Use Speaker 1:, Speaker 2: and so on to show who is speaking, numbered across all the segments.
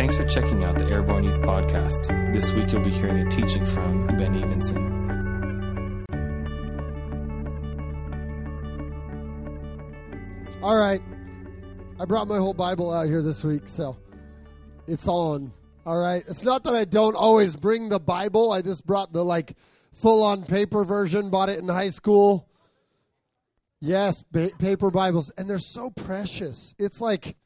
Speaker 1: Thanks for checking out the Airborne Youth Podcast. This week you'll be hearing a teaching from Ben Evenson.
Speaker 2: All right. I brought my whole Bible out here this week, so it's on. All right. It's not that I don't always bring the Bible. I just brought the like full on paper version, bought it in high school. Yes, ba- paper Bibles. And they're so precious. It's like,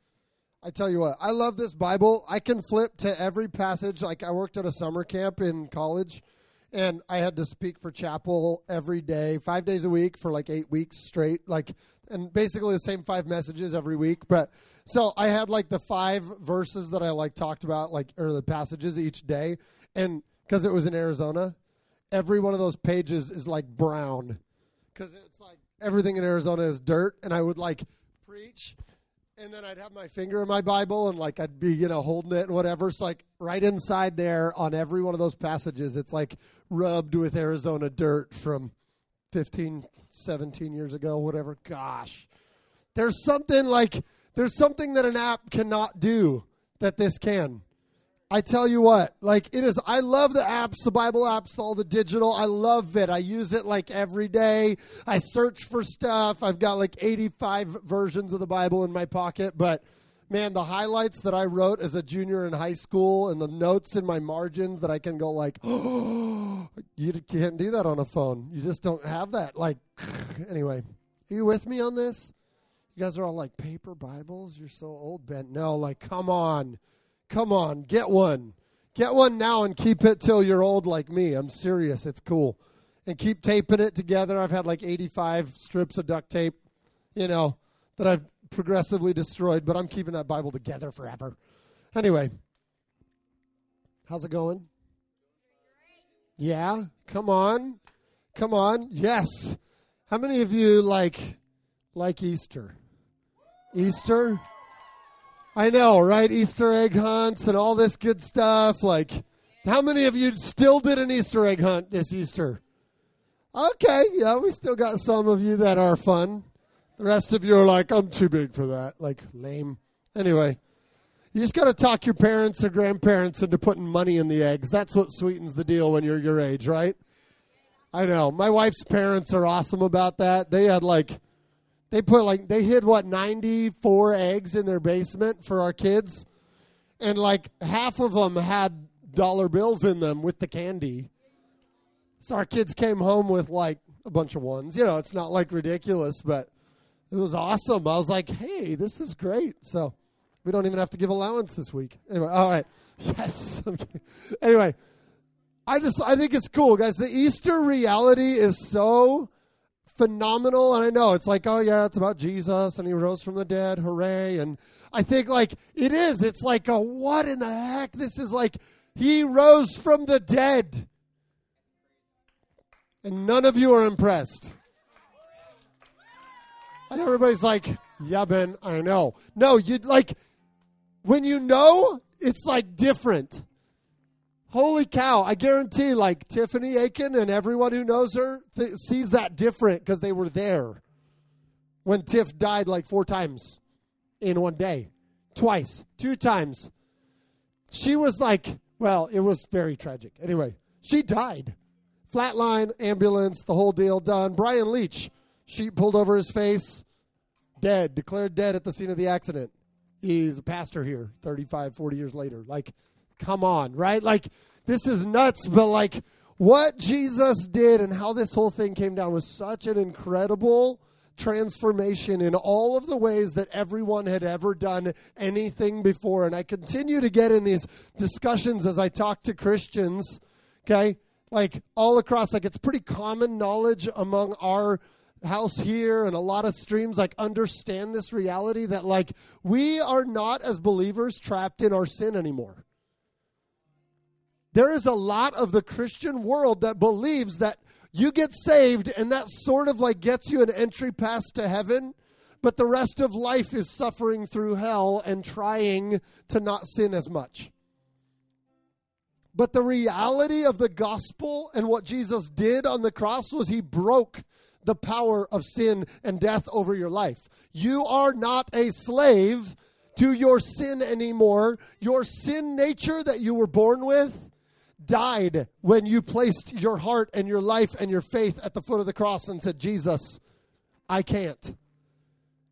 Speaker 2: I tell you what, I love this Bible. I can flip to every passage. Like, I worked at a summer camp in college, and I had to speak for chapel every day, five days a week for like eight weeks straight. Like, and basically the same five messages every week. But so I had like the five verses that I like talked about, like, or the passages each day. And because it was in Arizona, every one of those pages is like brown because it's like everything in Arizona is dirt, and I would like preach, and then I'd have my finger in my Bible, and like I'd be you know holding it and whatever. So like right inside there on every one of those passages, it's like rubbed with Arizona dirt from 15, 17 years ago, whatever. Gosh, there's something like there's something that an app cannot do that this can. I tell you what, like it is. I love the apps, the Bible apps, all the digital. I love it. I use it like every day. I search for stuff. I've got like 85 versions of the Bible in my pocket. But man, the highlights that I wrote as a junior in high school and the notes in my margins that I can go like, oh, you can't do that on a phone. You just don't have that. Like, anyway, are you with me on this? You guys are all like paper Bibles. You're so old, Ben. No, like, come on. Come on, get one. Get one now and keep it till you're old like me. I'm serious. It's cool. And keep taping it together. I've had like 85 strips of duct tape, you know, that I've progressively destroyed, but I'm keeping that Bible together forever. Anyway, how's it going? Yeah, come on. Come on. Yes. How many of you like like Easter? Easter? I know, right? Easter egg hunts and all this good stuff. Like, how many of you still did an Easter egg hunt this Easter? Okay, yeah, we still got some of you that are fun. The rest of you are like, I'm too big for that. Like, lame. Anyway, you just got to talk your parents or grandparents into putting money in the eggs. That's what sweetens the deal when you're your age, right? I know. My wife's parents are awesome about that. They had like they put like they hid what 94 eggs in their basement for our kids? And like half of them had dollar bills in them with the candy. So our kids came home with like a bunch of ones. You know it's not like ridiculous but it was awesome. I was like hey this is great. So we don't even have to give allowance this week. Anyway all right. Yes anyway i just i think it's cool guys. The easter reality is so phenomenal. And I know it's like, oh, yeah, it's about Jesus and he rose from the dead. Hooray. And I think, like, it is. It's like, a, what in the heck? This is like, he rose from the dead. And none of you are impressed. And everybody's like, yeah, Ben, I know. No, you'd like, when you know, it's like different. Holy cow, I guarantee like Tiffany Aiken and everyone who knows her th- sees that different because they were there when Tiff died like four times in one day, twice, two times. She was like, well, it was very tragic. Anyway, she died. Flatline, ambulance, the whole deal done. Brian Leach, she pulled over his face, dead, declared dead at the scene of the accident. He's a pastor here 35, 40 years later. Like, come on, right? Like, this is nuts, but like, what Jesus did and how this whole thing came down was such an incredible transformation in all of the ways that everyone had ever done anything before. And I continue to get in these discussions as I talk to Christians, okay? Like, all across, like, it's pretty common knowledge among our house here and a lot of streams like understand this reality that like we are not as believers trapped in our sin anymore there is a lot of the Christian world that believes that you get saved and that sort of like gets you an entry pass to heaven, but the rest of life is suffering through hell and trying to not sin as much. But the reality of the gospel and what Jesus did on the cross was he broke the power of sin and death over your life. You are not a slave to your sin anymore. Your sin nature that you were born with died when you placed your heart and your life and your faith at the foot of the cross and said, Jesus, I can't.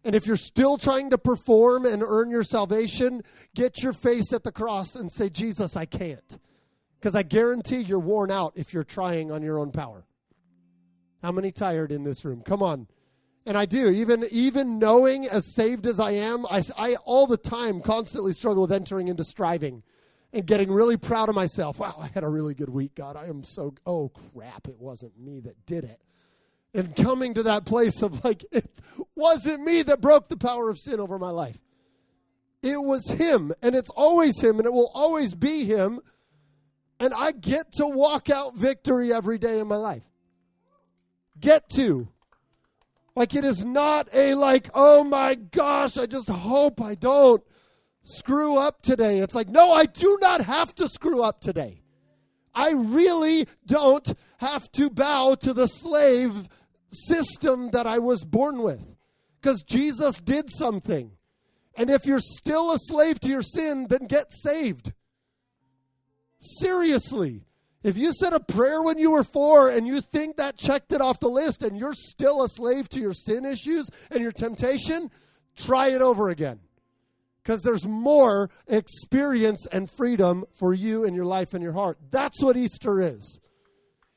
Speaker 2: And if you're still trying to perform and earn your salvation, get your face at the cross and say, Jesus, I can't. Because I guarantee you're worn out if you're trying on your own power. How many tired in this room? Come on. And I do, even even knowing as saved as I am, I, I all the time constantly struggle with entering into striving and getting really proud of myself. Wow, I had a really good week, God. I am so, oh crap, it wasn't me that did it. And coming to that place of like, it wasn't me that broke the power of sin over my life. It was Him, and it's always Him, and it will always be Him. And I get to walk out victory every day in my life. Get to. Like, it is not a, like, oh my gosh, I just hope I don't screw up today. It's like, no, I do not have to screw up today. I really don't have to bow to the slave system that I was born with because Jesus did something. And if you're still a slave to your sin, then get saved. Seriously. If you said a prayer when you were four and you think that checked it off the list and you're still a slave to your sin issues and your temptation, try it over again because there's more experience and freedom for you in your life and your heart. That's what Easter is.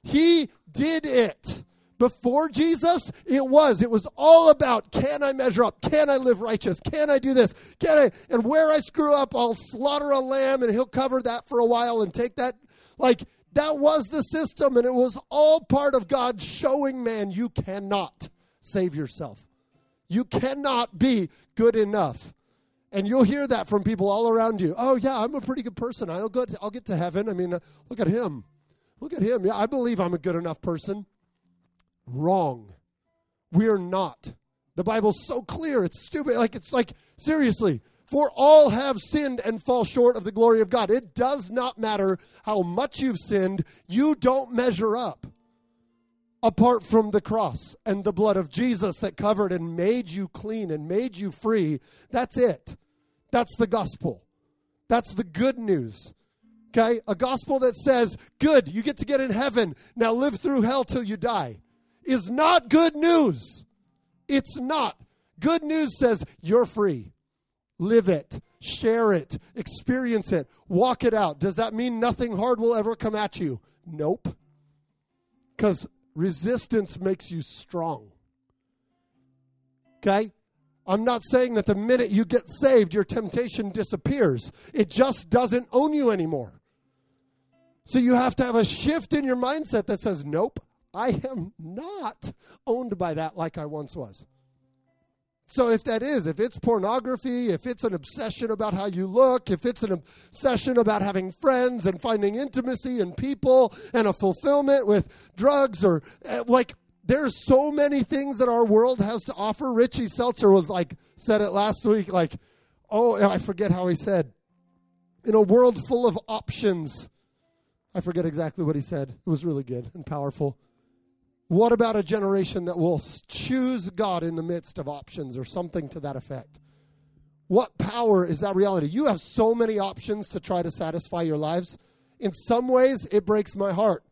Speaker 2: He did it. Before Jesus, it was. It was all about can I measure up? Can I live righteous? Can I do this? Can I? And where I screw up, I'll slaughter a lamb and he'll cover that for a while and take that. Like, that was the system, and it was all part of God showing man you cannot save yourself. You cannot be good enough. And you'll hear that from people all around you. Oh, yeah, I'm a pretty good person. I'll, go to, I'll get to heaven. I mean, uh, look at him. Look at him. Yeah, I believe I'm a good enough person. Wrong. We're not. The Bible's so clear. It's stupid. Like, it's like, seriously, for all have sinned and fall short of the glory of God. It does not matter how much you've sinned, you don't measure up apart from the cross and the blood of Jesus that covered and made you clean and made you free. That's it. That's the gospel. That's the good news. Okay? A gospel that says, good, you get to get in heaven. Now live through hell till you die is not good news. It's not. Good news says you're free. Live it, share it, experience it, walk it out. Does that mean nothing hard will ever come at you? Nope. Because resistance makes you strong. Okay? I'm not saying that the minute you get saved, your temptation disappears. It just doesn't own you anymore. So you have to have a shift in your mindset that says, nope, I am not owned by that like I once was. So if that is, if it's pornography, if it's an obsession about how you look, if it's an obsession about having friends and finding intimacy and people and a fulfillment with drugs or eh, like there's so many things that our world has to offer. Richie Seltzer was like said it last week, like, oh, I forget how he said. In a world full of options. I forget exactly what he said. It was really good and powerful. What about a generation that will choose God in the midst of options or something to that effect? What power is that reality? You have so many options to try to satisfy your lives. In some ways, it breaks my heart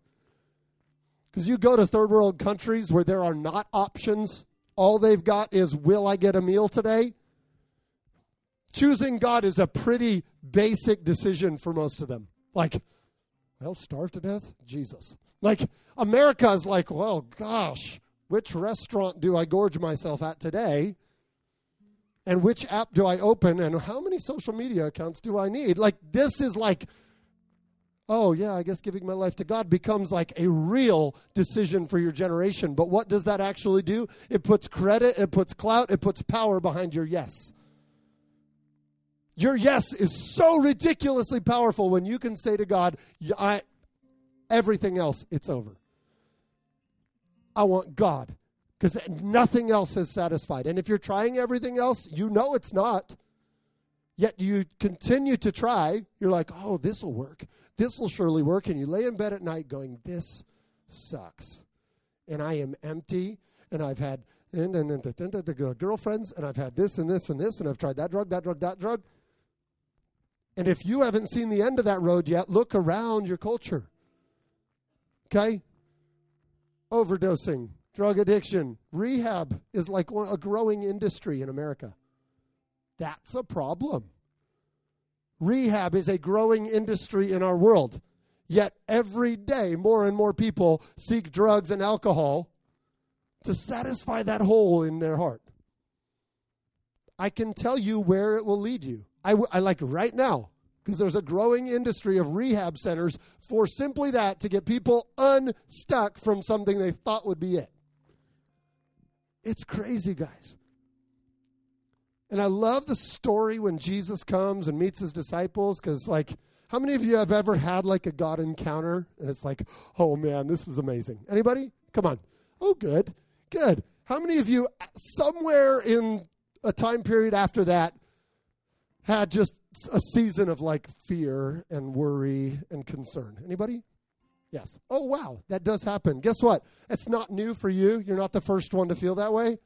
Speaker 2: because you go to third world countries where there are not options, all they've got is, will I get a meal today? Choosing God is a pretty basic decision for most of them. Like, well, starve to death? Jesus. Like, America is like, well, gosh, which restaurant do I gorge myself at today? And which app do I open? And how many social media accounts do I need? Like, this is like oh, yeah, I guess giving my life to God becomes like a real decision for your generation. But what does that actually do? It puts credit, it puts clout, it puts power behind your yes. Your yes is so ridiculously powerful when you can say to God, I, everything else, it's over. I want God because nothing else has satisfied. And if you're trying everything else, you know it's not. Yet you continue to try. You're like, oh, this will work this will surely work. And you lay in bed at night going, this sucks. And I am empty and I've had and and, and, and, and girlfriends, and I've had this and this and this, and I've tried that drug, that drug, that drug. And if you haven't seen the end of that road yet, look around your culture. Okay? Overdosing, drug addiction, rehab is like a growing industry in America. That's a problem. Rehab is a growing industry in our world. Yet every day, more and more people seek drugs and alcohol to satisfy that hole in their heart. I can tell you where it will lead you. I, w- I like right now, because there's a growing industry of rehab centers for simply that to get people unstuck from something they thought would be it. It's crazy, guys. And I love the story when Jesus comes and meets his disciples because, like, how many of you have ever had like a God encounter and it's like, oh man, this is amazing? Anybody? Come on. Oh, good, good. How many of you, somewhere in a time period after that, had just a season of like fear and worry and concern? Anybody? Yes. Oh, wow, that does happen. Guess what? It's not new for you. You're not the first one to feel that way.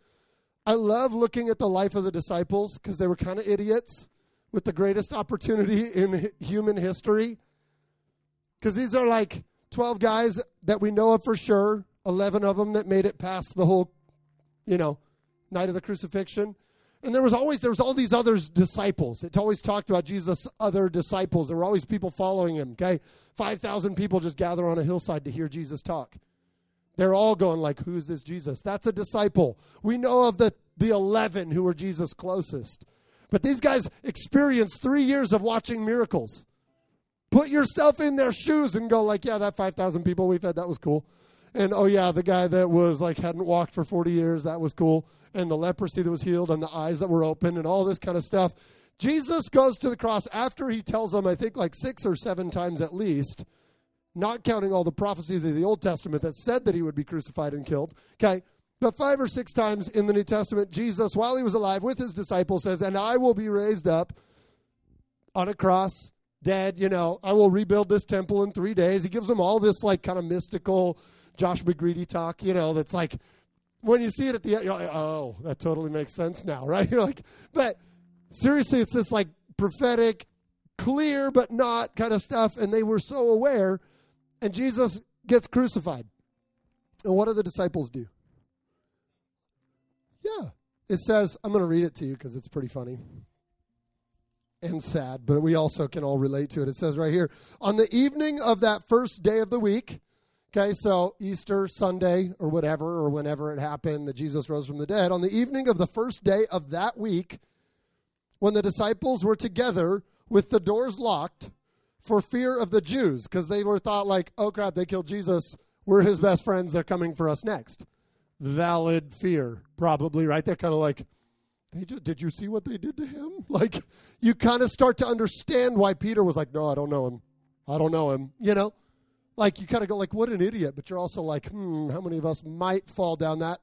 Speaker 2: I love looking at the life of the disciples because they were kind of idiots with the greatest opportunity in human history. Because these are like 12 guys that we know of for sure, 11 of them that made it past the whole, you know, night of the crucifixion. And there was always there was all these other disciples. It always talked about Jesus' other disciples. There were always people following him. Okay, five thousand people just gather on a hillside to hear Jesus talk. They're all going like, "Who's this Jesus?" That's a disciple. We know of the the eleven who were Jesus' closest, but these guys experienced three years of watching miracles. Put yourself in their shoes and go like, "Yeah, that five thousand people we fed, that was cool." And oh yeah, the guy that was like hadn't walked for 40 years, that was cool. And the leprosy that was healed and the eyes that were open and all this kind of stuff. Jesus goes to the cross after he tells them, I think like six or seven times at least, not counting all the prophecies of the Old Testament that said that he would be crucified and killed. Okay. But five or six times in the New Testament, Jesus, while he was alive with his disciples, says, And I will be raised up on a cross, dead, you know, I will rebuild this temple in three days. He gives them all this like kind of mystical Josh McGreedy talk, you know, that's like when you see it at the end, you're like, oh, that totally makes sense now, right? You're like, but seriously, it's this like prophetic, clear but not kind of stuff, and they were so aware, and Jesus gets crucified. And what do the disciples do? Yeah. It says, I'm going to read it to you because it's pretty funny and sad, but we also can all relate to it. It says right here, on the evening of that first day of the week, Okay, so Easter Sunday or whatever, or whenever it happened that Jesus rose from the dead, on the evening of the first day of that week, when the disciples were together with the doors locked for fear of the Jews, because they were thought like, oh crap, they killed Jesus. We're his best friends. They're coming for us next. Valid fear, probably, right? They're kind of like, just, did you see what they did to him? Like, you kind of start to understand why Peter was like, no, I don't know him. I don't know him, you know? Like you kind of go like, what an idiot, but you're also like, hmm, how many of us might fall down that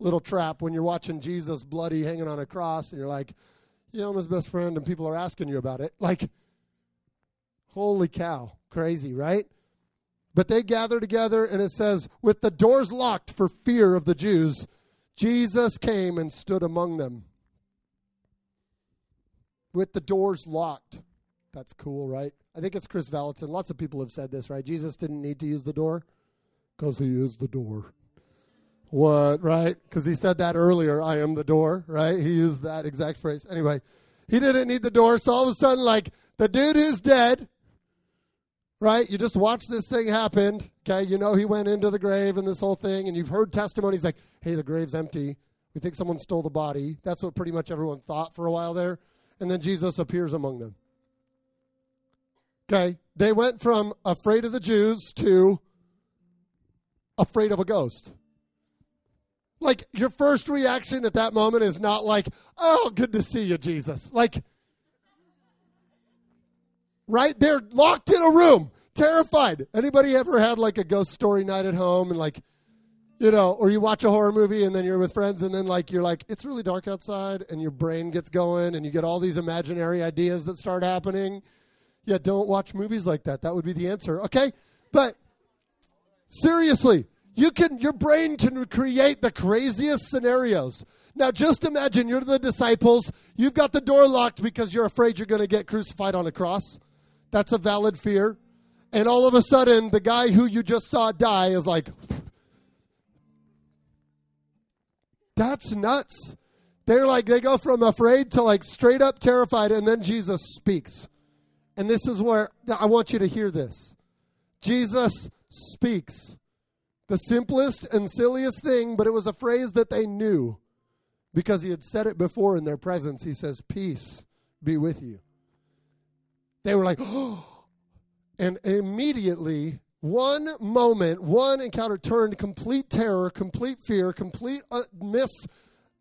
Speaker 2: little trap when you're watching Jesus bloody hanging on a cross and you're like, yeah, I'm his best friend, and people are asking you about it. Like, holy cow, crazy, right? But they gather together, and it says, with the doors locked for fear of the Jews, Jesus came and stood among them. With the doors locked. That's cool, right? I think it's Kris Vallotton. Lots of people have said this, right? Jesus didn't need to use the door because he is the door. What, right? Because he said that earlier, I am the door, right? He used that exact phrase. Anyway, he didn't need the door. So all of a sudden, like, the dude is dead, right? You just watch this thing happen, okay? You know he went into the grave and this whole thing, and you've heard testimonies like, hey, the grave's empty. We think someone stole the body. That's what pretty much everyone thought for a while there. And then Jesus appears among them. Okay? They went from afraid of the Jews to afraid of a ghost. Like, your first reaction at that moment is not like, oh, good to see you, Jesus. Like, right? They're locked in a room, terrified. Anybody ever had like a ghost story night at home and like, you know, or you watch a horror movie and then you're with friends and then like you're like, it's really dark outside and your brain gets going and you get all these imaginary ideas that start happening yeah, don't watch movies like that. That would be the answer. Okay? But seriously, You can your brain can create the craziest scenarios. Now just imagine you're the disciples, you've got the door locked because you're afraid you're going to get crucified on a cross. That's a valid fear. And all of a sudden the guy who you just saw die is like That's nuts. They're like they go from afraid to like straight up terrified and then Jesus speaks. And this is where I want you to hear this. Jesus speaks. The simplest and silliest thing, but it was a phrase that they knew because he had said it before in their presence. He says, Peace be with you. They were like, oh. And immediately, one moment, one encounter turned complete terror, complete fear, complete uh,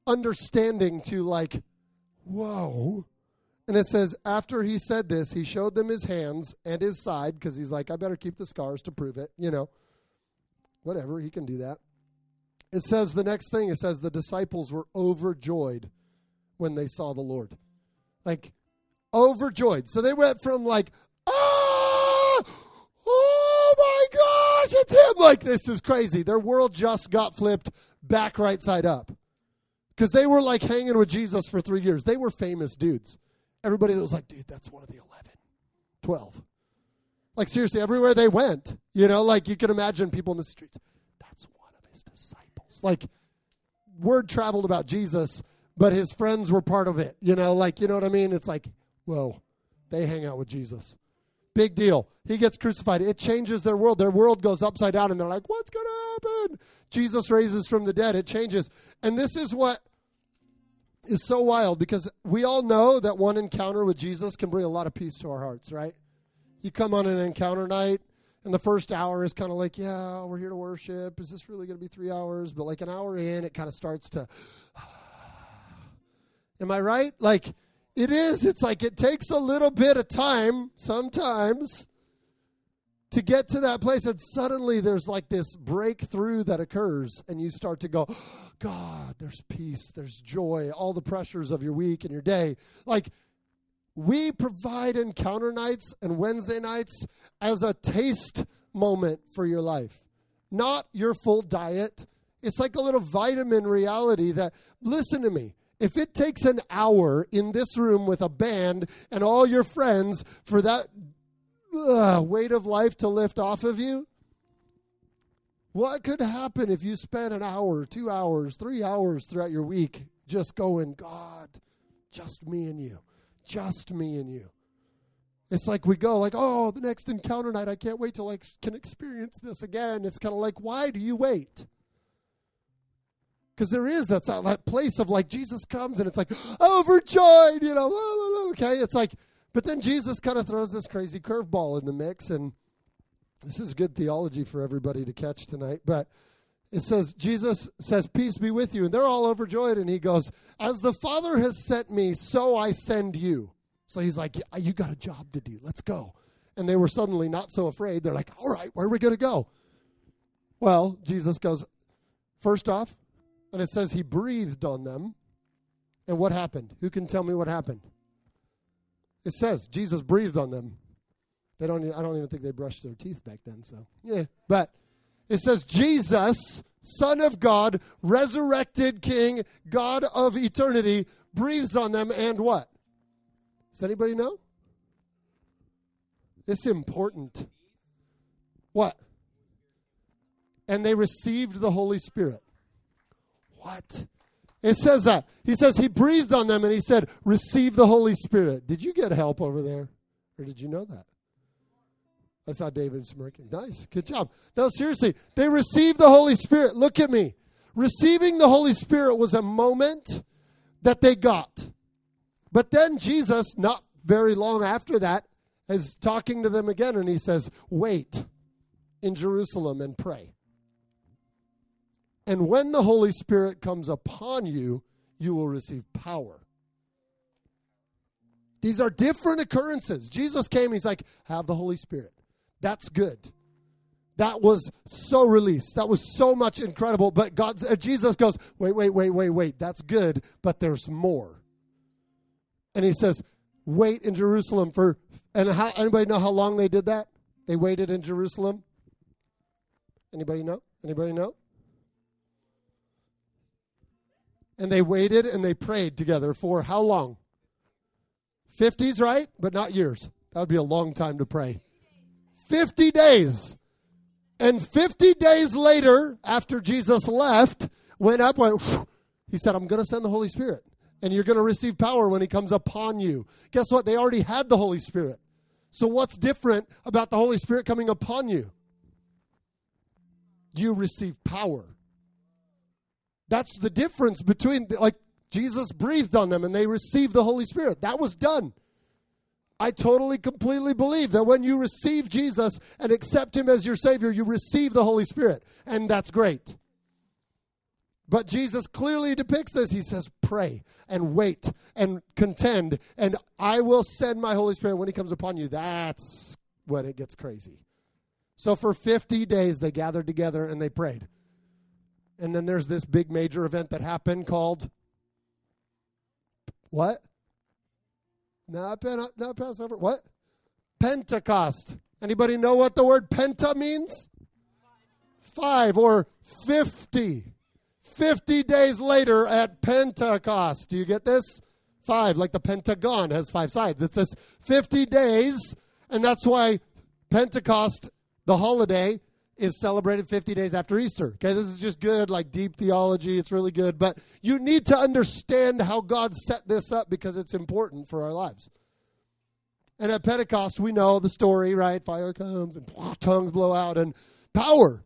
Speaker 2: misunderstanding to like, whoa. And it says, after he said this, he showed them his hands and his side because he's like, I better keep the scars to prove it, you know. Whatever, he can do that. It says the next thing, it says the disciples were overjoyed when they saw the Lord. Like, overjoyed. So they went from like, ah, oh my gosh, it's him. Like, this is crazy. Their world just got flipped back right side up. Because they were like hanging with Jesus for three years. They were famous dudes. Everybody that was like, dude, that's one of the 11, 12. Like, seriously, everywhere they went, you know, like you can imagine people in the streets. That's one of his disciples. Like, word traveled about Jesus, but his friends were part of it, you know, like, you know what I mean? It's like, whoa, they hang out with Jesus. Big deal. He gets crucified. It changes their world. Their world goes upside down, and they're like, what's going to happen? Jesus raises from the dead. It changes. And this is what is so wild because we all know that one encounter with Jesus can bring a lot of peace to our hearts, right? You come on an encounter night, and the first hour is kind of like, yeah, we're here to worship. Is this really going to be three hours? But like an hour in, it kind of starts to. Am I right? Like, it is. It's like it takes a little bit of time sometimes to get to that place, and suddenly there's like this breakthrough that occurs, and you start to go, God, there's peace, there's joy, all the pressures of your week and your day. Like, we provide encounter nights and Wednesday nights as a taste moment for your life, not your full diet. It's like a little vitamin reality that, listen to me, if it takes an hour in this room with a band and all your friends for that weight of life to lift off of you, what could happen if you spent an hour, two hours, three hours throughout your week just going, God, just me and you, just me and you? It's like we go like, oh, the next encounter night, I can't wait till I can experience this again. It's kind of like, why do you wait? Because there is that, that place of like Jesus comes and it's like overjoyed, you know, okay. It's like, but then Jesus kind of throws this crazy curveball in the mix and this is good theology for everybody to catch tonight, but it says, Jesus says, Peace be with you. And they're all overjoyed. And he goes, As the Father has sent me, so I send you. So he's like, You got a job to do. Let's go. And they were suddenly not so afraid. They're like, All right, where are we going to go? Well, Jesus goes, First off, and it says he breathed on them. And what happened? Who can tell me what happened? It says Jesus breathed on them. They don't. I don't even think they brushed their teeth back then. So yeah, but it says Jesus, Son of God, resurrected King, God of eternity, breathes on them, and what? Does anybody know? It's important. What? And they received the Holy Spirit. What? It says that. He says he breathed on them and he said, Receive the Holy Spirit. Did you get help over there? Or did you know that? I saw David smirking. Nice. Good job. No, seriously, they received the Holy Spirit. Look at me. Receiving the Holy Spirit was a moment that they got. But then Jesus, not very long after that, is talking to them again and he says, Wait in Jerusalem and pray. And when the Holy Spirit comes upon you, you will receive power. These are different occurrences. Jesus came, he's like, Have the Holy Spirit. That's good. That was so released. That was so much incredible. But God, uh, Jesus goes, wait, wait, wait, wait, wait. That's good, but there's more. And he says, wait in Jerusalem for. And how, anybody know how long they did that? They waited in Jerusalem. Anybody know? Anybody know? And they waited and they prayed together for how long? 50s, right? But not years. That would be a long time to pray. 50 days. And 50 days later, after Jesus left, went up, went, he said, I'm going to send the Holy Spirit. And you're going to receive power when he comes upon you. Guess what? They already had the Holy Spirit. So, what's different about the Holy Spirit coming upon you? You receive power. That's the difference between, like, Jesus breathed on them and they received the Holy Spirit. That was done. I totally, completely believe that when you receive Jesus and accept Him as your Savior, you receive the Holy Spirit. And that's great. But Jesus clearly depicts this. He says, Pray and wait and contend, and I will send my Holy Spirit when He comes upon you. That's when it gets crazy. So for 50 days, they gathered together and they prayed. And then there's this big major event that happened called what? Not, not Passover. What? Pentecost. Anybody know what the word penta means? Five or 50. 50 days later at Pentecost. Do you get this? Five, like the Pentagon has five sides. It's this 50 days, and that's why Pentecost, the holiday, is celebrated 50 days after Easter. Okay, this is just good, like deep theology. It's really good. But you need to understand how God set this up because it's important for our lives. And at Pentecost, we know the story, right? Fire comes and tongues blow out and power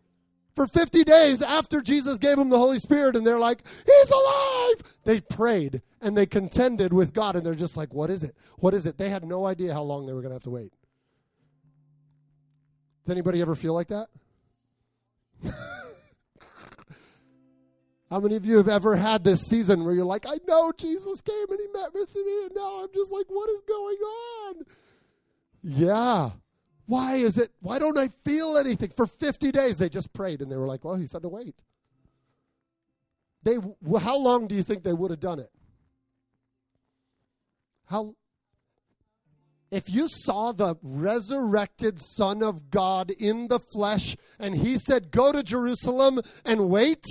Speaker 2: for 50 days after Jesus gave them the Holy Spirit, and they're like, He's alive! They prayed and they contended with God, and they're just like, What is it? What is it? They had no idea how long they were going to have to wait. Does anybody ever feel like that? how many of you have ever had this season where you're like, I know Jesus came and he met with me, and now I'm just like, What is going on? Yeah. Why is it? Why don't I feel anything? For 50 days, they just prayed and they were like, well, he said to wait. They, how long do you think they would have done it? How, if you saw the resurrected Son of God in the flesh and he said, Go to Jerusalem and wait,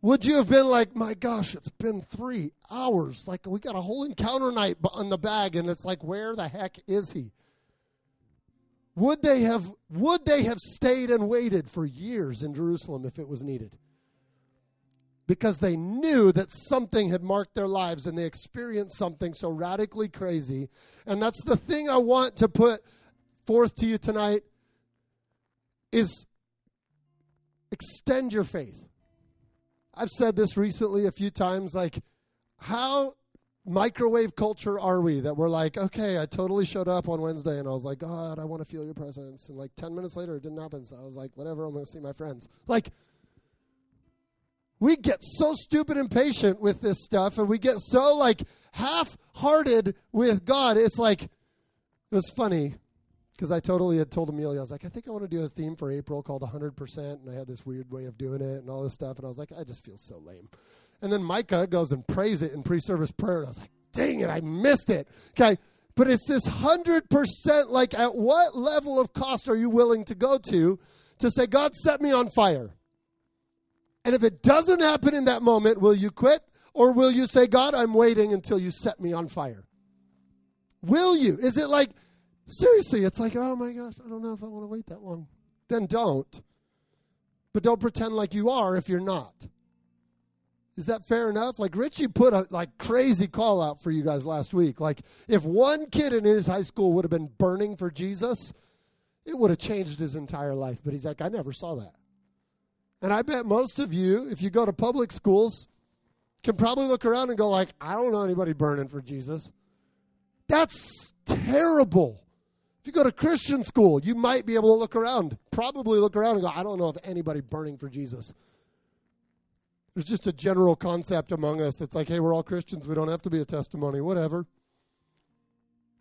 Speaker 2: would you have been like, My gosh, it's been three hours? Like, we got a whole encounter night on the bag, and it's like, Where the heck is he? Would they have would they have stayed and waited for years in Jerusalem if it was needed? Because they knew that something had marked their lives and they experienced something so radically crazy. And that's the thing I want to put forth to you tonight is extend your faith. I've said this recently a few times like how microwave culture are we that we're like, okay, I totally showed up on Wednesday and I was like, God, I want to feel your presence. And like 10 minutes later, it didn't happen. So I was like, whatever, I'm going to see my friends. Like, we get so stupid and patient with this stuff and we get so like half hearted with God. It's like, it was funny because I totally had told Amelia, I was like, I think I want to do a theme for April called 100%. And I had this weird way of doing it and all this stuff. And I was like, I just feel so lame. And then Micah goes and prays it in pre service prayer. And I was like, dang it, I missed it. Okay. But it's this 100% like, at what level of cost are you willing to go to to say, God, set me on fire? And if it doesn't happen in that moment, will you quit? Or will you say, God, I'm waiting until you set me on fire? Will you? Is it like, seriously, it's like, oh my gosh, I don't know if I want to wait that long. Then don't. But don't pretend like you are if you're not. Is that fair enough? Like Richie put a like crazy call out for you guys last week. Like if one kid in his high school would have been burning for Jesus, it would have changed his entire life. But he's like, I never saw that. And I bet most of you, if you go to public schools, can probably look around and go like, I don't know anybody burning for Jesus. That's terrible. If you go to Christian school, you might be able to look around, probably look around and go, I don't know of anybody burning for Jesus. There's just a general concept among us that's like, hey, we're all Christians. We don't have to be a testimony, whatever.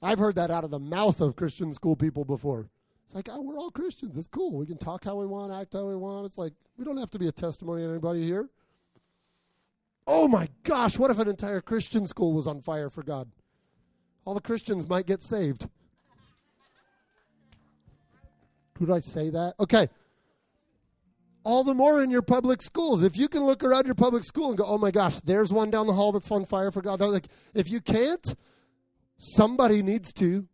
Speaker 2: I've heard that out of the mouth of Christian school people before. It's like, oh, we're all Christians. It's cool. We can talk how we want, act how we want. It's like, we don't have to be a testimony to anybody here. Oh my gosh, what if an entire Christian school was on fire for God? All the Christians might get saved. Did I say that? Okay. all the more in your public schools. If you can look around your public school and go, "Oh my gosh, there's one down the hall that's on fire for God." Like, if you can't, somebody needs to.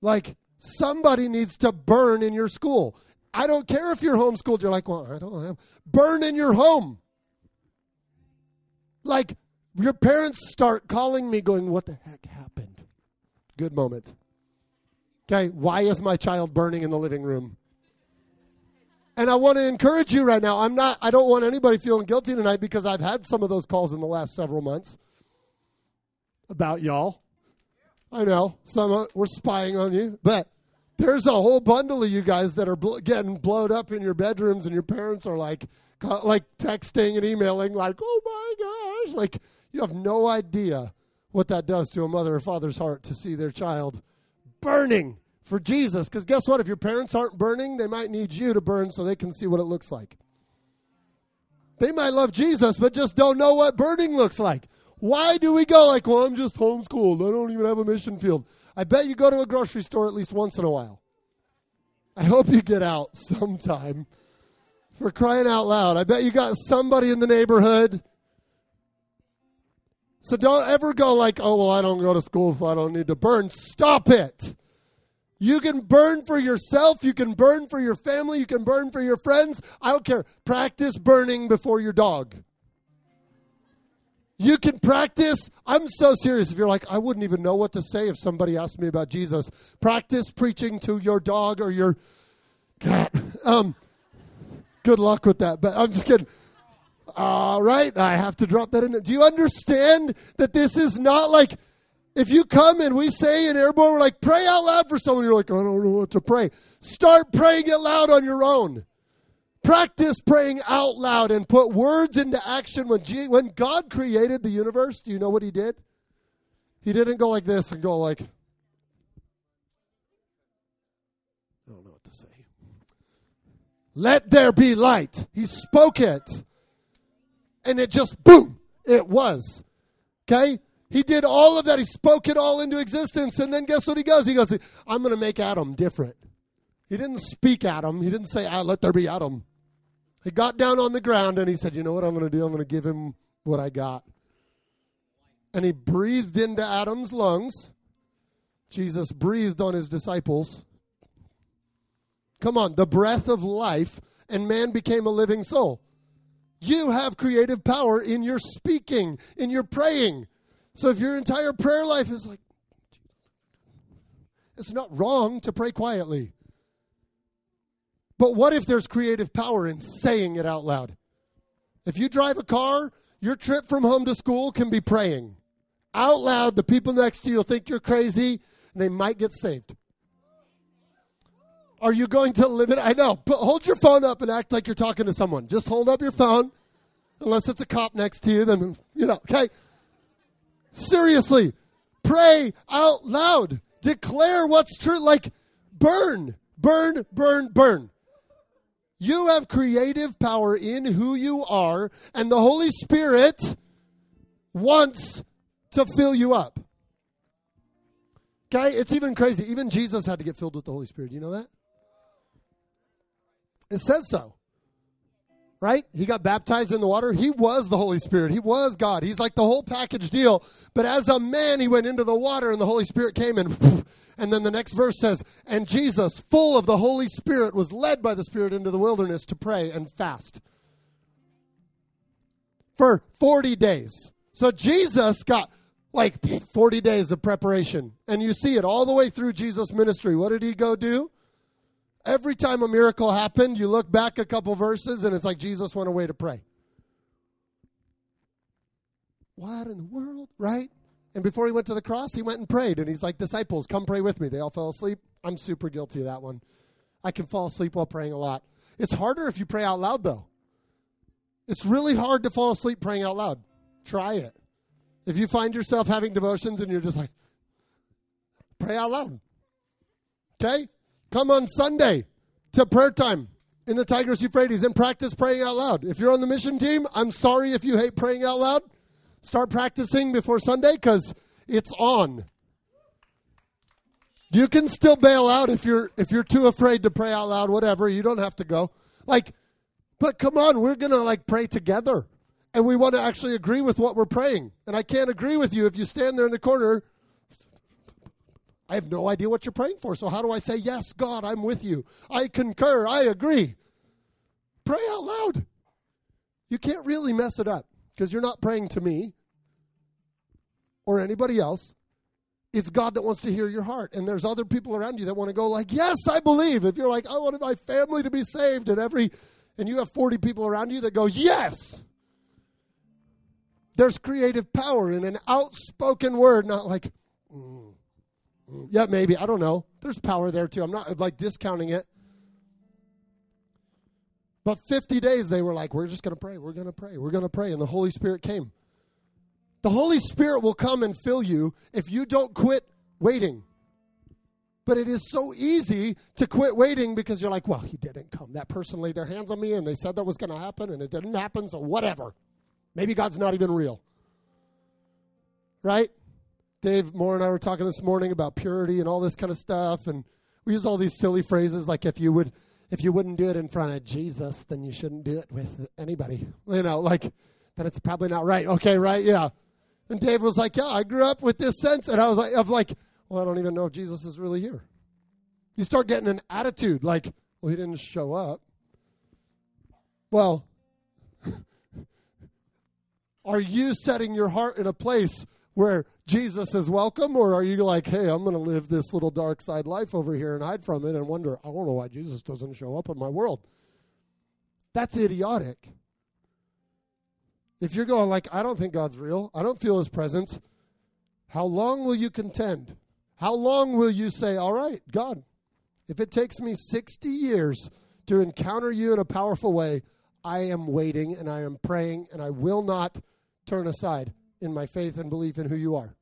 Speaker 2: Like, somebody needs to burn in your school. I don't care if you're homeschooled. You're like, well, I don't have. Burn in your home. Like, your parents start calling me, going, What the heck happened? Good moment. Okay, why is my child burning in the living room? And I want to encourage you right now. I'm not, I don't want anybody feeling guilty tonight because I've had some of those calls in the last several months about y'all. I know some we're spying on you, but there's a whole bundle of you guys that are bl- getting blowed up in your bedrooms, and your parents are like, like texting and emailing, like, "Oh my gosh!" Like you have no idea what that does to a mother or father's heart to see their child burning for Jesus. Because guess what? If your parents aren't burning, they might need you to burn so they can see what it looks like. They might love Jesus, but just don't know what burning looks like. Why do we go like, well, I'm just homeschooled. I don't even have a mission field. I bet you go to a grocery store at least once in a while. I hope you get out sometime. For crying out loud. I bet you got somebody in the neighborhood. So don't ever go like, oh, well, I don't go to school, so I don't need to burn. Stop it. You can burn for yourself. You can burn for your family. You can burn for your friends. I don't care. Practice burning before your dog. You can practice. I'm so serious. If you're like, I wouldn't even know what to say if somebody asked me about Jesus. Practice preaching to your dog or your cat. Um, good luck with that. But I'm just kidding. All right, I have to drop that in. Do you understand that this is not like if you come and we say in airborne, we're like, pray out loud for someone. You're like, I don't know what to pray. Start praying it loud on your own. Practice praying out loud and put words into action. When, G- when God created the universe, do you know what He did? He didn't go like this and go like, I don't know what to say. Let there be light. He spoke it. And it just, boom, it was. Okay? He did all of that. He spoke it all into existence. And then guess what he goes? He goes, I'm going to make Adam different. He didn't speak Adam. He didn't say, ah, let there be Adam. He got down on the ground and he said, You know what I'm going to do? I'm going to give him what I got. And he breathed into Adam's lungs. Jesus breathed on his disciples. Come on, the breath of life, and man became a living soul. You have creative power in your speaking, in your praying. So if your entire prayer life is like, it's not wrong to pray quietly. But what if there's creative power in saying it out loud? If you drive a car, your trip from home to school can be praying. Out loud, the people next to you think you're crazy and they might get saved. Are you going to limit? I know, but hold your phone up and act like you're talking to someone. Just hold up your phone, unless it's a cop next to you, then, you know, okay? Seriously, pray out loud. Declare what's true. Like, burn, burn, burn, burn. You have creative power in who you are, and the Holy Spirit wants to fill you up. Okay? It's even crazy. Even Jesus had to get filled with the Holy Spirit. Do you know that? It says so. Right? He got baptized in the water. He was the Holy Spirit. He was God. He's like the whole package deal. But as a man, he went into the water and the Holy Spirit came and and then the next verse says, And Jesus, full of the Holy Spirit, was led by the Spirit into the wilderness to pray and fast for 40 days. So Jesus got like 40 days of preparation. And you see it all the way through Jesus' ministry. What did he go do? Every time a miracle happened, you look back a couple verses and it's like Jesus went away to pray. What in the world, right? And before he went to the cross, he went and prayed. And he's like, Disciples, come pray with me. They all fell asleep. I'm super guilty of that one. I can fall asleep while praying a lot. It's harder if you pray out loud, though. It's really hard to fall asleep praying out loud. Try it. If you find yourself having devotions and you're just like, pray out loud. Okay? Come on Sunday to prayer time in the Tigris Euphrates and practice praying out loud. If you're on the mission team, I'm sorry if you hate praying out loud. Start practicing before Sunday because it's on. You can still bail out if you're if you're too afraid to pray out loud, whatever. You don't have to go. Like, but come on, we're gonna like pray together. And we want to actually agree with what we're praying. And I can't agree with you if you stand there in the corner. I have no idea what you're praying for. So how do I say, Yes, God, I'm with you? I concur, I agree. Pray out loud. You can't really mess it up because you're not praying to me or anybody else. It's God that wants to hear your heart. And there's other people around you that want to go like, "Yes, I believe." If you're like, "I want my family to be saved," and every and you have 40 people around you that go, "Yes." There's creative power in an outspoken word, not like mm, mm, yeah, maybe, I don't know. There's power there too. I'm not like discounting it. But 50 days they were like, we're just going to pray. We're going to pray. We're going to pray. And the Holy Spirit came. The Holy Spirit will come and fill you if you don't quit waiting. But it is so easy to quit waiting because you're like, well, he didn't come. That person laid their hands on me and they said that was going to happen and it didn't happen, so whatever. Maybe God's not even real. Right? Dave Moore and I were talking this morning about purity and all this kind of stuff and we use all these silly phrases like if you would if you wouldn't do it in front of Jesus, then you shouldn't do it with anybody. You know, like then it's probably not right. Okay, right? Yeah. And Dave was like, "Yeah, I grew up with this sense," and I was like, "Of like, well, I don't even know if Jesus is really here." You start getting an attitude like, "Well, he didn't show up." Well, are you setting your heart in a place where Jesus is welcome, or are you like, "Hey, I'm going to live this little dark side life over here and hide from it and wonder, I don't know why Jesus doesn't show up in my world." That's idiotic. If you're going like, I don't think God's real, I don't feel his presence, how long will you contend? How long will you say, All right, God, if it takes me 60 years to encounter you in a powerful way, I am waiting and I am praying and I will not turn aside in my faith and belief in who you are.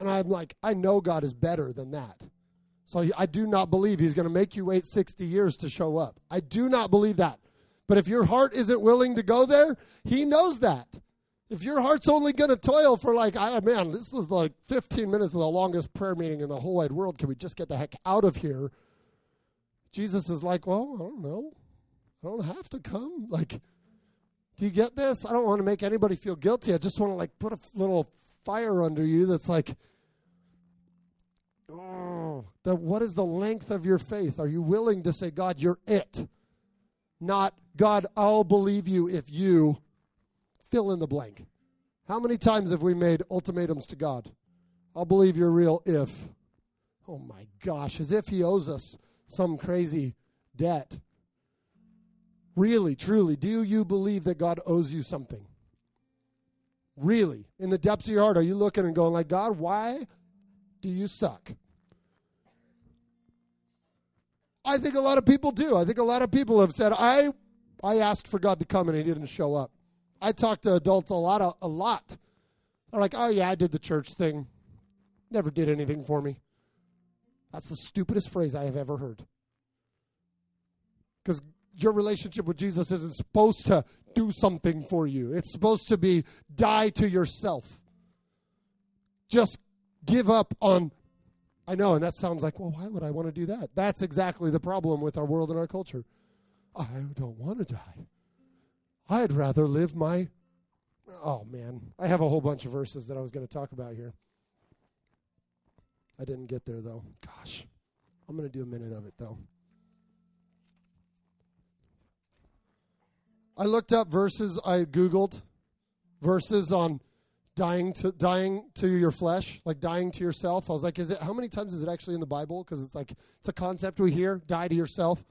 Speaker 2: And I'm like, I know God is better than that. So I do not believe he's going to make you wait 60 years to show up. I do not believe that. But if your heart isn't willing to go there, he knows that. If your heart's only going to toil for like, I, man, this is like 15 minutes of the longest prayer meeting in the whole wide world. Can we just get the heck out of here? Jesus is like, well, I don't know. I don't have to come. Like, do you get this? I don't want to make anybody feel guilty. I just want to like put a little fire under you that's like, oh, the, what is the length of your faith? Are you willing to say, God, you're it? not God, I'll believe you if you fill in the blank. How many times have we made ultimatums to God? I'll believe you're real if. Oh my gosh, as if he owes us some crazy debt. Really, truly, do you believe that God owes you something? Really, in the depths of your heart, are you looking and going like, God, why do you suck? I think a lot of people do. I think a lot of people have said, I, I asked for God to come and he didn't show up. I talk to adults a lot, a lot. They're like, oh, yeah, I did the church thing. Never did anything for me. That's the stupidest phrase I have ever heard. Because your relationship with Jesus isn't supposed to do something for you, it's supposed to be die to yourself. Just give up on I know, and that sounds like, well, why would I want to do that? That's exactly the problem with our world and our culture. I don't want to die. I'd rather live my. Oh, man. I have a whole bunch of verses that I was going to talk about here. I didn't get there, though. Gosh. I'm going to do a minute of it, though. I looked up verses, I Googled verses on dying to dying to your flesh like dying to yourself. I was like is it how many times is it actually in the bible? Because it's like it's a concept we hear die to yourself.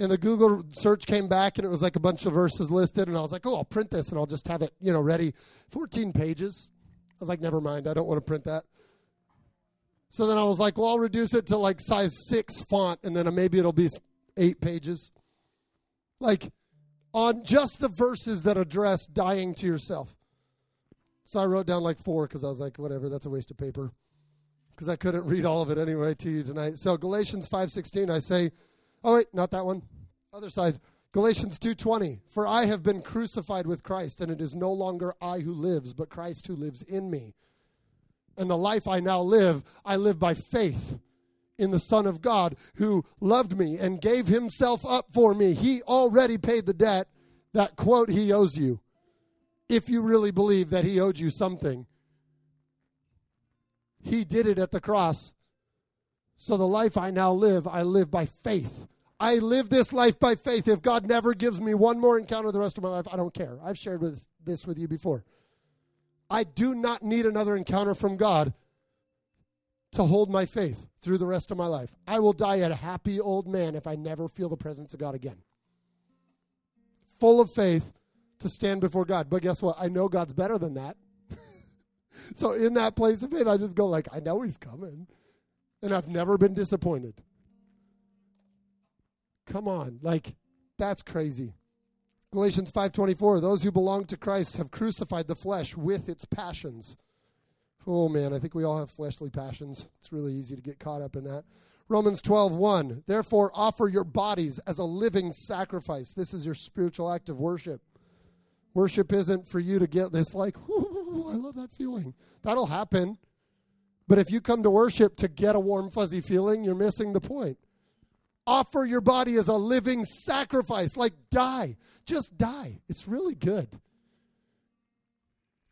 Speaker 2: And the google search came back and it was like a bunch of verses listed and i was like oh i'll print this and i'll just have it you know ready. 14 pages. I was like never mind i don't want to print that. So then i was like well i'll reduce it to like size 6 font and then maybe it'll be 8 pages. Like on just the verses that address dying to yourself so I wrote down like four because I was like, whatever, that's a waste of paper. Because I couldn't read all of it anyway to you tonight. So Galatians 5.16, I say, oh wait, not that one. Other side. Galatians 2:20 For I have been crucified with Christ and it is no longer I who lives but Christ who lives in me. And the life I now live, I live by faith in the Son of God who loved me and gave himself up for me. He already paid the debt. That quote, he owes you. If you really believe that he owed you something, he did it at the cross. So the life I now live, I live by faith. I live this life by faith. If God never gives me one more encounter the rest of my life, I don't care. I've shared with this with you before. I do not need another encounter from God to hold my faith through the rest of my life. I will die a happy old man if I never feel the presence of God again. Full of faith to stand before God. But guess what? I know God's better than that. so in that place of faith, I just go like, I know he's coming. And I've never been disappointed. Come on, like that's crazy. Galatians 5:24 Those who belong to Christ have crucified the flesh with its passions. Oh man, I think we all have fleshly passions. It's really easy to get caught up in that. Romans 12:1 Therefore offer your bodies as a living sacrifice. This is your spiritual act of worship. Worship isn't for you to get this like, I love that feeling. That'll happen. But if you come to worship to get a warm fuzzy feeling, you're missing the point. Offer your body as a living sacrifice, like die. Just die. It's really good.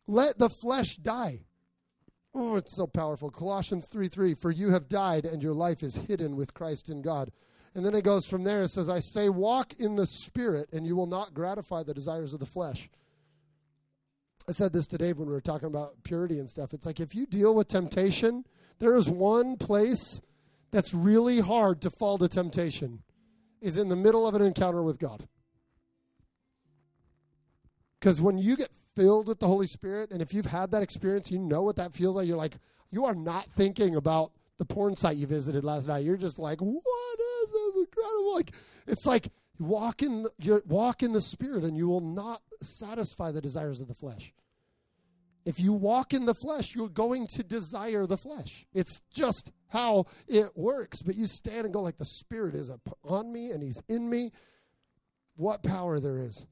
Speaker 2: Let the flesh die. Oh, it's so powerful. Colossians 3 3 For you have died, and your life is hidden with Christ in God. And then it goes from there. It says, I say, walk in the Spirit, and you will not gratify the desires of the flesh. I said this to Dave when we were talking about purity and stuff. It's like if you deal with temptation, there is one place that's really hard to fall to temptation is in the middle of an encounter with God. Because when you get filled with the Holy Spirit, and if you've had that experience, you know what that feels like. You're like, you are not thinking about the porn site you visited last night. You're just like, what is this incredible? Like, it's like walk in, you walk in the Spirit, and you will not satisfy the desires of the flesh. If you walk in the flesh, you're going to desire the flesh. It's just how it works. But you stand and go like the Spirit is on me and He's in me. What power there is.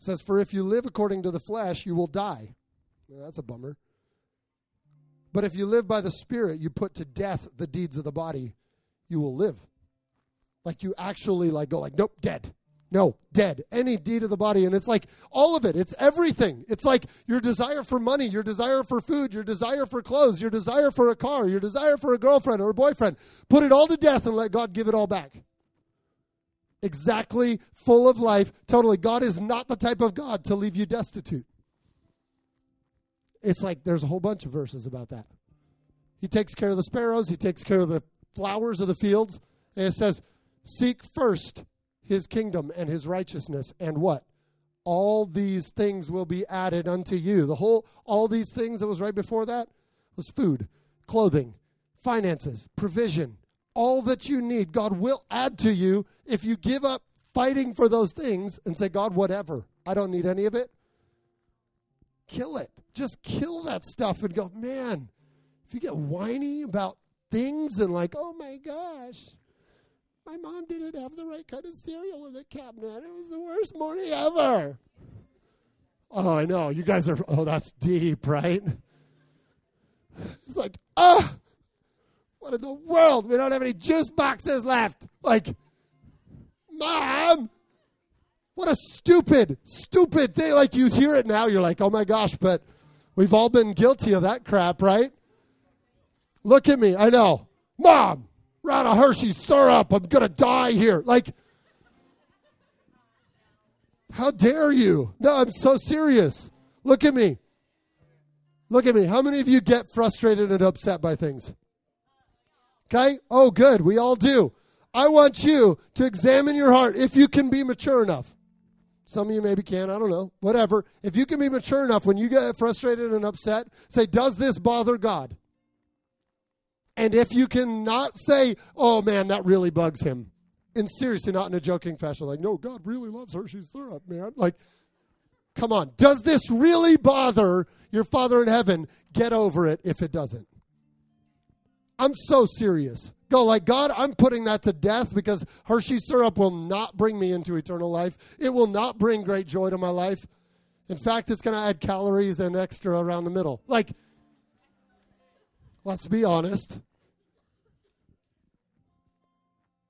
Speaker 2: Says, For if you live according to the flesh, you will die. Well, that's a bummer. But if you live by the Spirit, you put to death the deeds of the body, you will live. Like you actually like go like, nope, dead. No, dead. Any deed of the body. And it's like all of it. It's everything. It's like your desire for money, your desire for food, your desire for clothes, your desire for a car, your desire for a girlfriend or a boyfriend. Put it all to death and let God give it all back. Exactly full of life, totally. God is not the type of God to leave you destitute. It's like there's a whole bunch of verses about that. He takes care of the sparrows, he takes care of the flowers of the fields. And it says, Seek first his kingdom and his righteousness and what all these things will be added unto you the whole all these things that was right before that was food clothing finances provision all that you need god will add to you if you give up fighting for those things and say god whatever i don't need any of it kill it just kill that stuff and go man if you get whiny about things and like oh my gosh my mom didn't have the right kind of cereal in the cabinet. It was the worst morning ever. Oh, I know. You guys are, oh, that's deep, right? It's like, ah, what in the world? We don't have any juice boxes left. Like, mom, what a stupid, stupid thing. Like, you hear it now, you're like, oh my gosh, but we've all been guilty of that crap, right? Look at me. I know. Mom, Ran a Hershey syrup. I'm going to die here. Like, how dare you? No, I'm so serious. Look at me. Look at me. How many of you get frustrated and upset by things? Okay? Oh, good. We all do. I want you to examine your heart if you can be mature enough. Some of you maybe can, I don't know. Whatever. If you can be mature enough when you get frustrated and upset, say, Does this bother God? And if you cannot say, oh man, that really bugs him, and seriously, not in a joking fashion, like, no, God really loves Hershey's syrup, man. Like, come on. Does this really bother your Father in heaven? Get over it if it doesn't. I'm so serious. Go like, God, I'm putting that to death because Hershey syrup will not bring me into eternal life. It will not bring great joy to my life. In fact, it's going to add calories and extra around the middle. Like, let's be honest.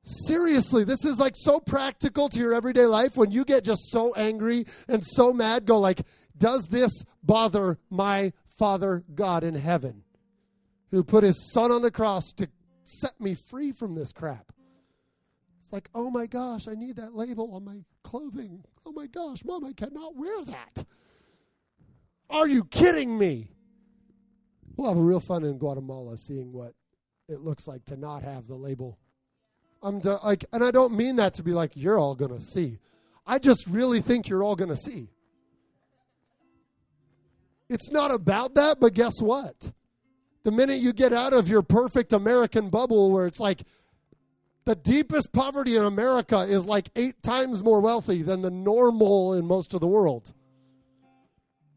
Speaker 2: Seriously, this is like so practical to your everyday life when you get just so angry and so mad. Go like, does this bother my Father God in heaven, who put His Son on the cross to set me free from this crap? It's like, oh my gosh, I need that label on my clothing. Oh my gosh, mom, I cannot wear that. Are you kidding me? We'll have a real fun in Guatemala seeing what it looks like to not have the label I'm like, and I don't mean that to be like you're all to see. I just really think you're all to see. It's not about that, but guess what? The minute you get out of your perfect American bubble where it's like the deepest poverty in America is like eight times more wealthy than the normal in most of the world.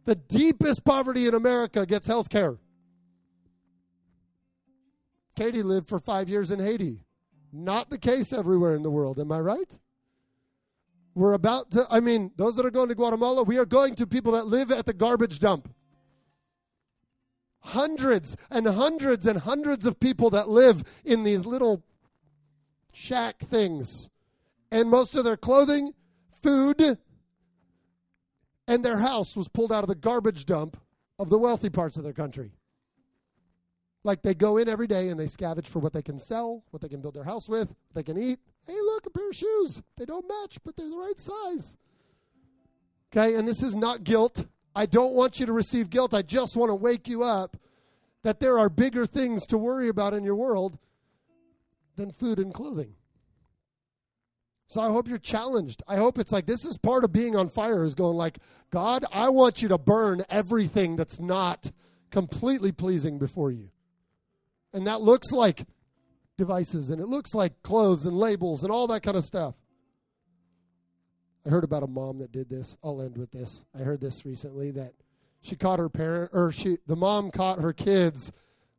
Speaker 2: The deepest poverty in America gets health care. Katie lived for five years in Haiti. Not the case everywhere in the world, am I right? We're about to, I mean, those that are going to Guatemala, we are going to people that live at the garbage dump. Hundreds and hundreds and hundreds of people that live in these little shack things. And most of their clothing, food, and their house was pulled out of the garbage dump of the wealthy parts of their country. Like they go in every day and they scavenge for what they can sell, what they can build their house with, what they can eat. Hey, look, a pair of shoes. They don't match, but they're the right size. Okay, and this is not guilt. I don't want you to receive guilt. I just want to wake you up that there are bigger things to worry about in your world than food and clothing. So I hope you're challenged. I hope it's like this is part of being on fire is going like, God, I want you to burn everything that's not completely pleasing before you. And that looks like devices and it looks like clothes and labels and all that kind of stuff. I heard about a mom that did this. I'll end with this. I heard this recently that she caught her parent or she the mom caught her kids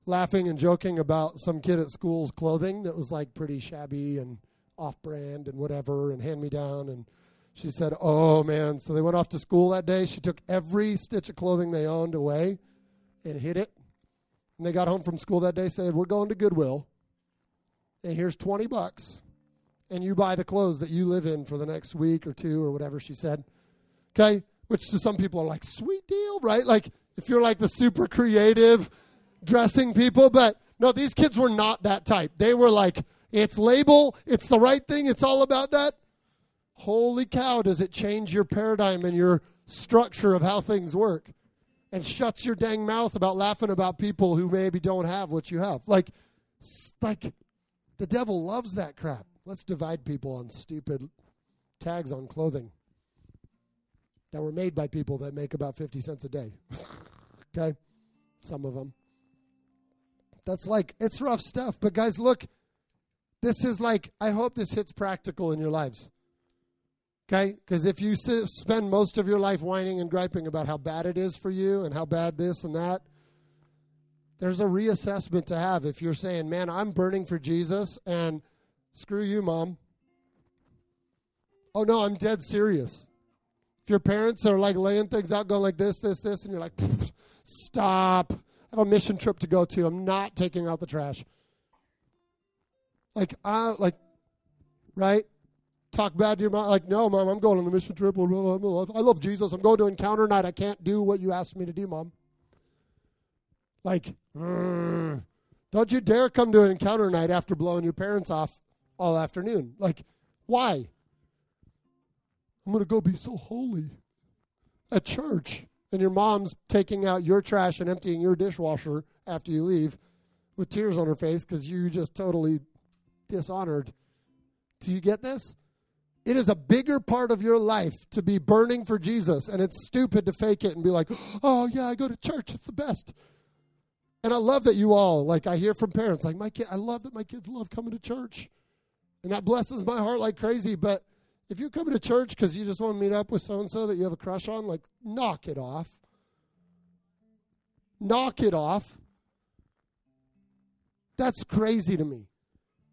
Speaker 2: laughing and joking about some kid at school's clothing that was like pretty shabby and off brand and whatever and hand me down and she said, "Oh man." So they went off to school that day. She took every stitch of clothing they owned away and hid it and they got home from school that day, said, We're going to Goodwill, and here's 20 bucks, and you buy the clothes that you live in for the next week or two or whatever she said. Okay? Which to some people are like, Sweet deal, right? Like, if you're like the super creative dressing people, but no, these kids were not that type. They were like, It's label, it's the right thing, it's all about that. Holy cow, does it change your paradigm and your structure of how things work? and shuts your dang mouth about laughing about people who maybe don't have what you have. Like, like the devil loves that crap. Let's divide people on stupid tags on clothing that were made by people that make about 50 cents a day. okay? Some of them. That's like, it's rough stuff. But guys, look, this is like, I hope this hits practical in your lives. Okay? Because if you spend most of your life whining and griping about how bad it is for you and how bad this and that, there's a reassessment to have. If you're saying, man, I'm burning for Jesus and screw you, mom. Oh, no, I'm dead serious. If your parents are like laying things out, going like this, this, this, and you're like, stop. I have a mission trip to go to. I'm not taking out the trash. Like, I, like, right? talk bad to your mom. Like, no, mom, I'm going on the mission trip. I love Jesus. I'm going to encounter night. I can't do what you asked me to do, mom. Like, mm, don't you dare come to an encounter night after blowing your parents off all afternoon. Like, why? I'm going to go be so holy at church. And your mom's taking out your trash and emptying your dishwasher after you leave with tears on her face because you just totally dishonored. Do you get this? It is a bigger part of your life to be burning for Jesus, and it's stupid to fake it and be like, oh, yeah, I go to church, it's the best. And I love that you all, like, I hear from parents, like, my kid, I love that my kids love coming to church. And that blesses my heart like crazy. But if you're coming to church because you just want to meet up with so and so that you have a crush on, like, knock it off. Knock it off. That's crazy to me.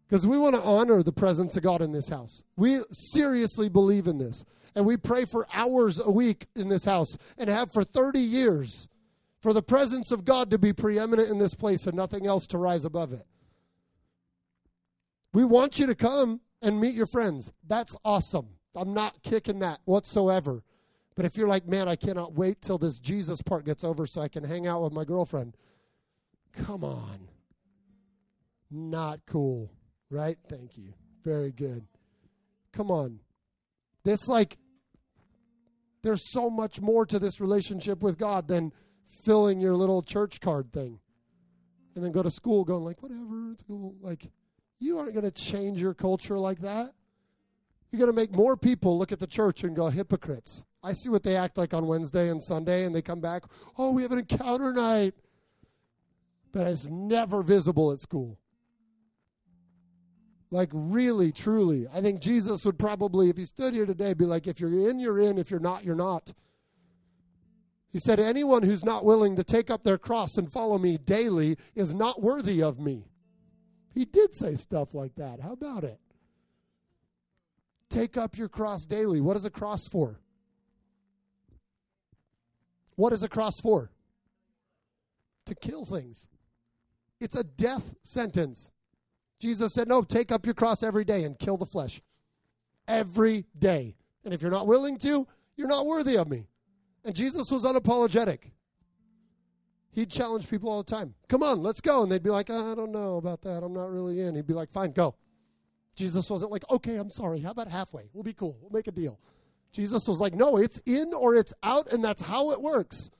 Speaker 2: Because we want to honor the presence of God in this house. We seriously believe in this. And we pray for hours a week in this house and have for 30 years for the presence of God to be preeminent in this place and nothing else to rise above it. We want you to come and meet your friends. That's awesome. I'm not kicking that whatsoever. But if you're like, man, I cannot wait till this Jesus part gets over so I can hang out with my girlfriend, come on. Not cool, right? Thank you. Very good. Come on. This, like, there's so much more to this relationship with God than filling your little church card thing and then go to school going like whatever it's cool like you aren't going to change your culture like that. You're going to make more people look at the church and go hypocrites. I see what they act like on wednesday and sunday and they come back oh we have an encounter night. But it's never visible at school. Like really truly i think jesus would probably if he stood here today be like if you're in you're in. If you're not you're not. He said, Anyone who's not willing to take up their cross and follow me daily is not worthy of me. He did say stuff like that. How about it? Take up your cross daily. What is a cross for? What is a cross for? To kill things. It's a death sentence. Jesus said, No, take up your cross every day and kill the flesh. Every day. And if you're not willing to, you're not worthy of me. And Jesus was unapologetic. He'd challenge people all the time. Come on, let's go. And they'd be like, ah, I don't know about that. I'm not really in. He'd be like, fine, go. Jesus wasn't like, okay, I'm sorry. How about halfway? We'll be cool. We'll make a deal. Jesus was like, no, it's in or it's out, and that's how it works.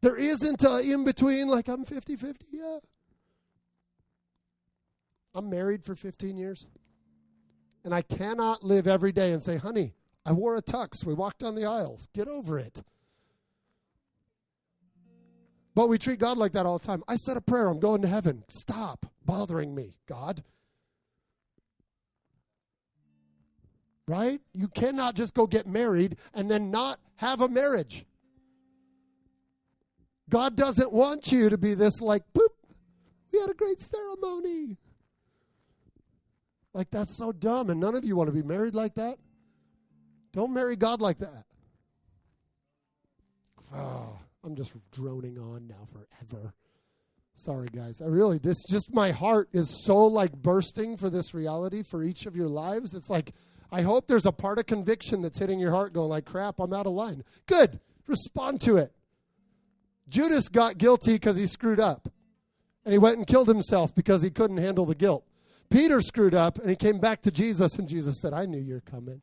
Speaker 2: There isn't a in between, like, I'm 50 50. Yeah. I'm married for 15 years, and I cannot live every day and say, honey, I wore a tux. We walked down the aisles. Get over it. But we treat God like that all the time. I said a prayer. I'm going to heaven. Stop bothering me, God. Right? You cannot just go get married and then not have a marriage. God doesn't want you to be this like, boop, we had a great ceremony. Like, that's so dumb. And none of you want to be married like that. Don't marry God like that. Oh, I'm just droning on now forever. Sorry, guys. I really, this just my heart is so like bursting for this reality for each of your lives. It's like, I hope there's a part of conviction that's hitting your heart going like, crap, I'm out of line. Good. Respond to it. Judas got guilty because he screwed up. And he went and killed himself because he couldn't handle the guilt. Peter screwed up and he came back to Jesus, and Jesus said, I knew you're coming.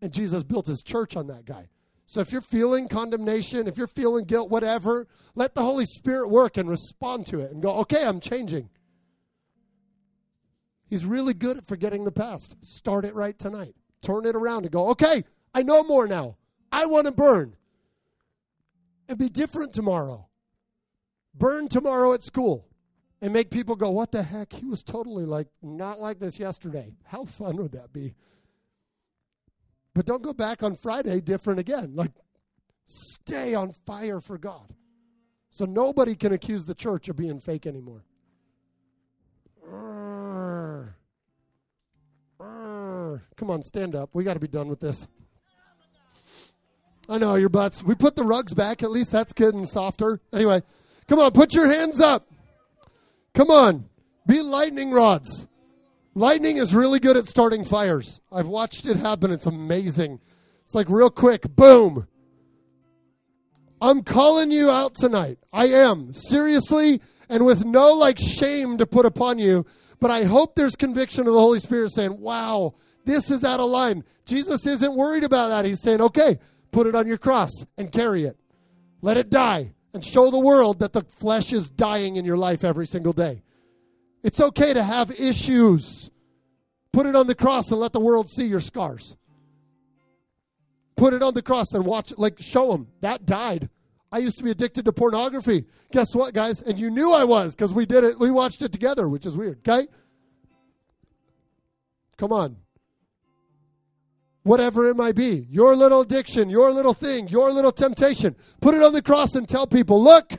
Speaker 2: And Jesus built his church on that guy. So if you're feeling condemnation, if you're feeling guilt, whatever, let the Holy Spirit work and respond to it and go, okay, I'm changing. He's really good at forgetting the past. Start it right tonight. Turn it around and go, okay, I know more now. I want to burn. And be different tomorrow. Burn tomorrow at school and make people go, what the heck? He was totally like not like this yesterday. How fun would that be? But don't go back on Friday different again. Like, stay on fire for God. So nobody can accuse the church of being fake anymore. Come on, stand up. We got to be done with this. I know your butts. We put the rugs back. At least that's and softer. Anyway, come on, put your hands up. Come on, be lightning rods. Lightning is really good at starting fires. I've watched it happen. It's amazing. It's like real quick, boom. I'm calling you out tonight. I am. Seriously, and with no like shame to put upon you, but I hope there's conviction of the Holy Spirit saying, wow, this is out of line. Jesus isn't worried about that. He's saying, okay, put it on your cross and carry it. Let it die and show the world that the flesh is dying in your life every single day. It's okay to have issues. Put it on the cross and let the world see your scars. Put it on the cross and watch like show them that died. I used to be addicted to pornography. Guess what, guys? And you knew I was because we did it. We watched it together, which is weird. Okay? Come on. Whatever it might be, your little addiction, your little thing, your little temptation, put it on the cross and tell people, look,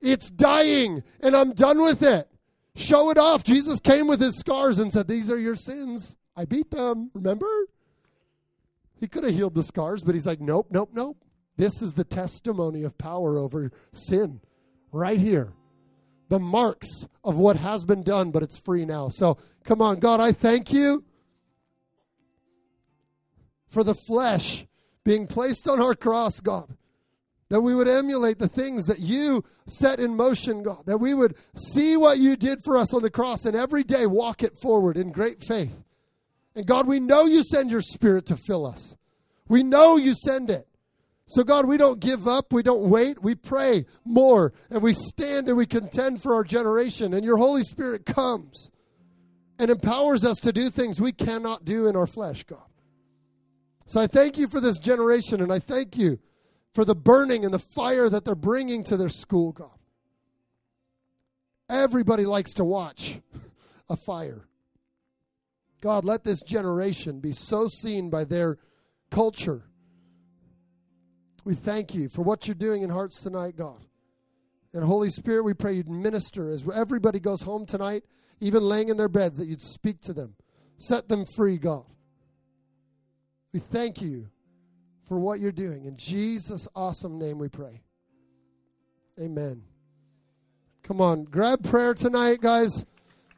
Speaker 2: it's dying and I'm done with it. Show it off. Jesus came with his scars and said, These are your sins. I beat them. Remember? He could have healed the scars, but he's like, Nope, nope, nope. This is the testimony of power over sin right here. The marks of what has been done, but it's free now. So come on, God, I thank you for the flesh being placed on our cross, God. That we would emulate the things that you set in motion, God. That we would see what you did for us on the cross and every day walk it forward in great faith. And God, we know you send your spirit to fill us. We know you send it. So, God, we don't give up. We don't wait. We pray more and we stand and we contend for our generation. And your Holy Spirit comes and empowers us to do things we cannot do in our flesh, God. So I thank you for this generation and I thank you for the burning and the fire that they're bringing to their school, God. Everybody likes to watch a fire. God, let this generation be so seen by their culture we thank you for what you're doing in hearts tonight, God. And Holy Spirit, we pray you'd minister as everybody goes home tonight, even laying in their beds, that you'd speak to them. Set them free, God. We thank you for what you're doing. In Jesus' awesome name we pray. Amen. Come on, grab prayer tonight, guys.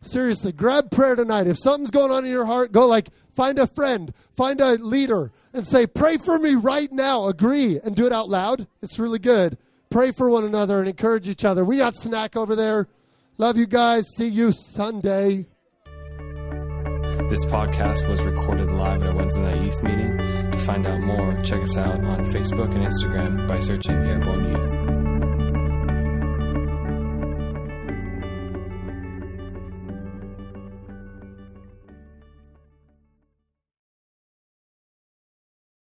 Speaker 2: Seriously, grab prayer tonight. If something's going on in your heart, go like find a friend, find a leader, and say, Pray for me right now. Agree and do it out loud. It's really good. Pray for one another and encourage each other. We got snack over there. Love you guys. See you Sunday.
Speaker 1: This podcast was recorded live at a Wednesday night youth meeting. To find out more, check us out on Facebook and Instagram by searching Airborne Youth.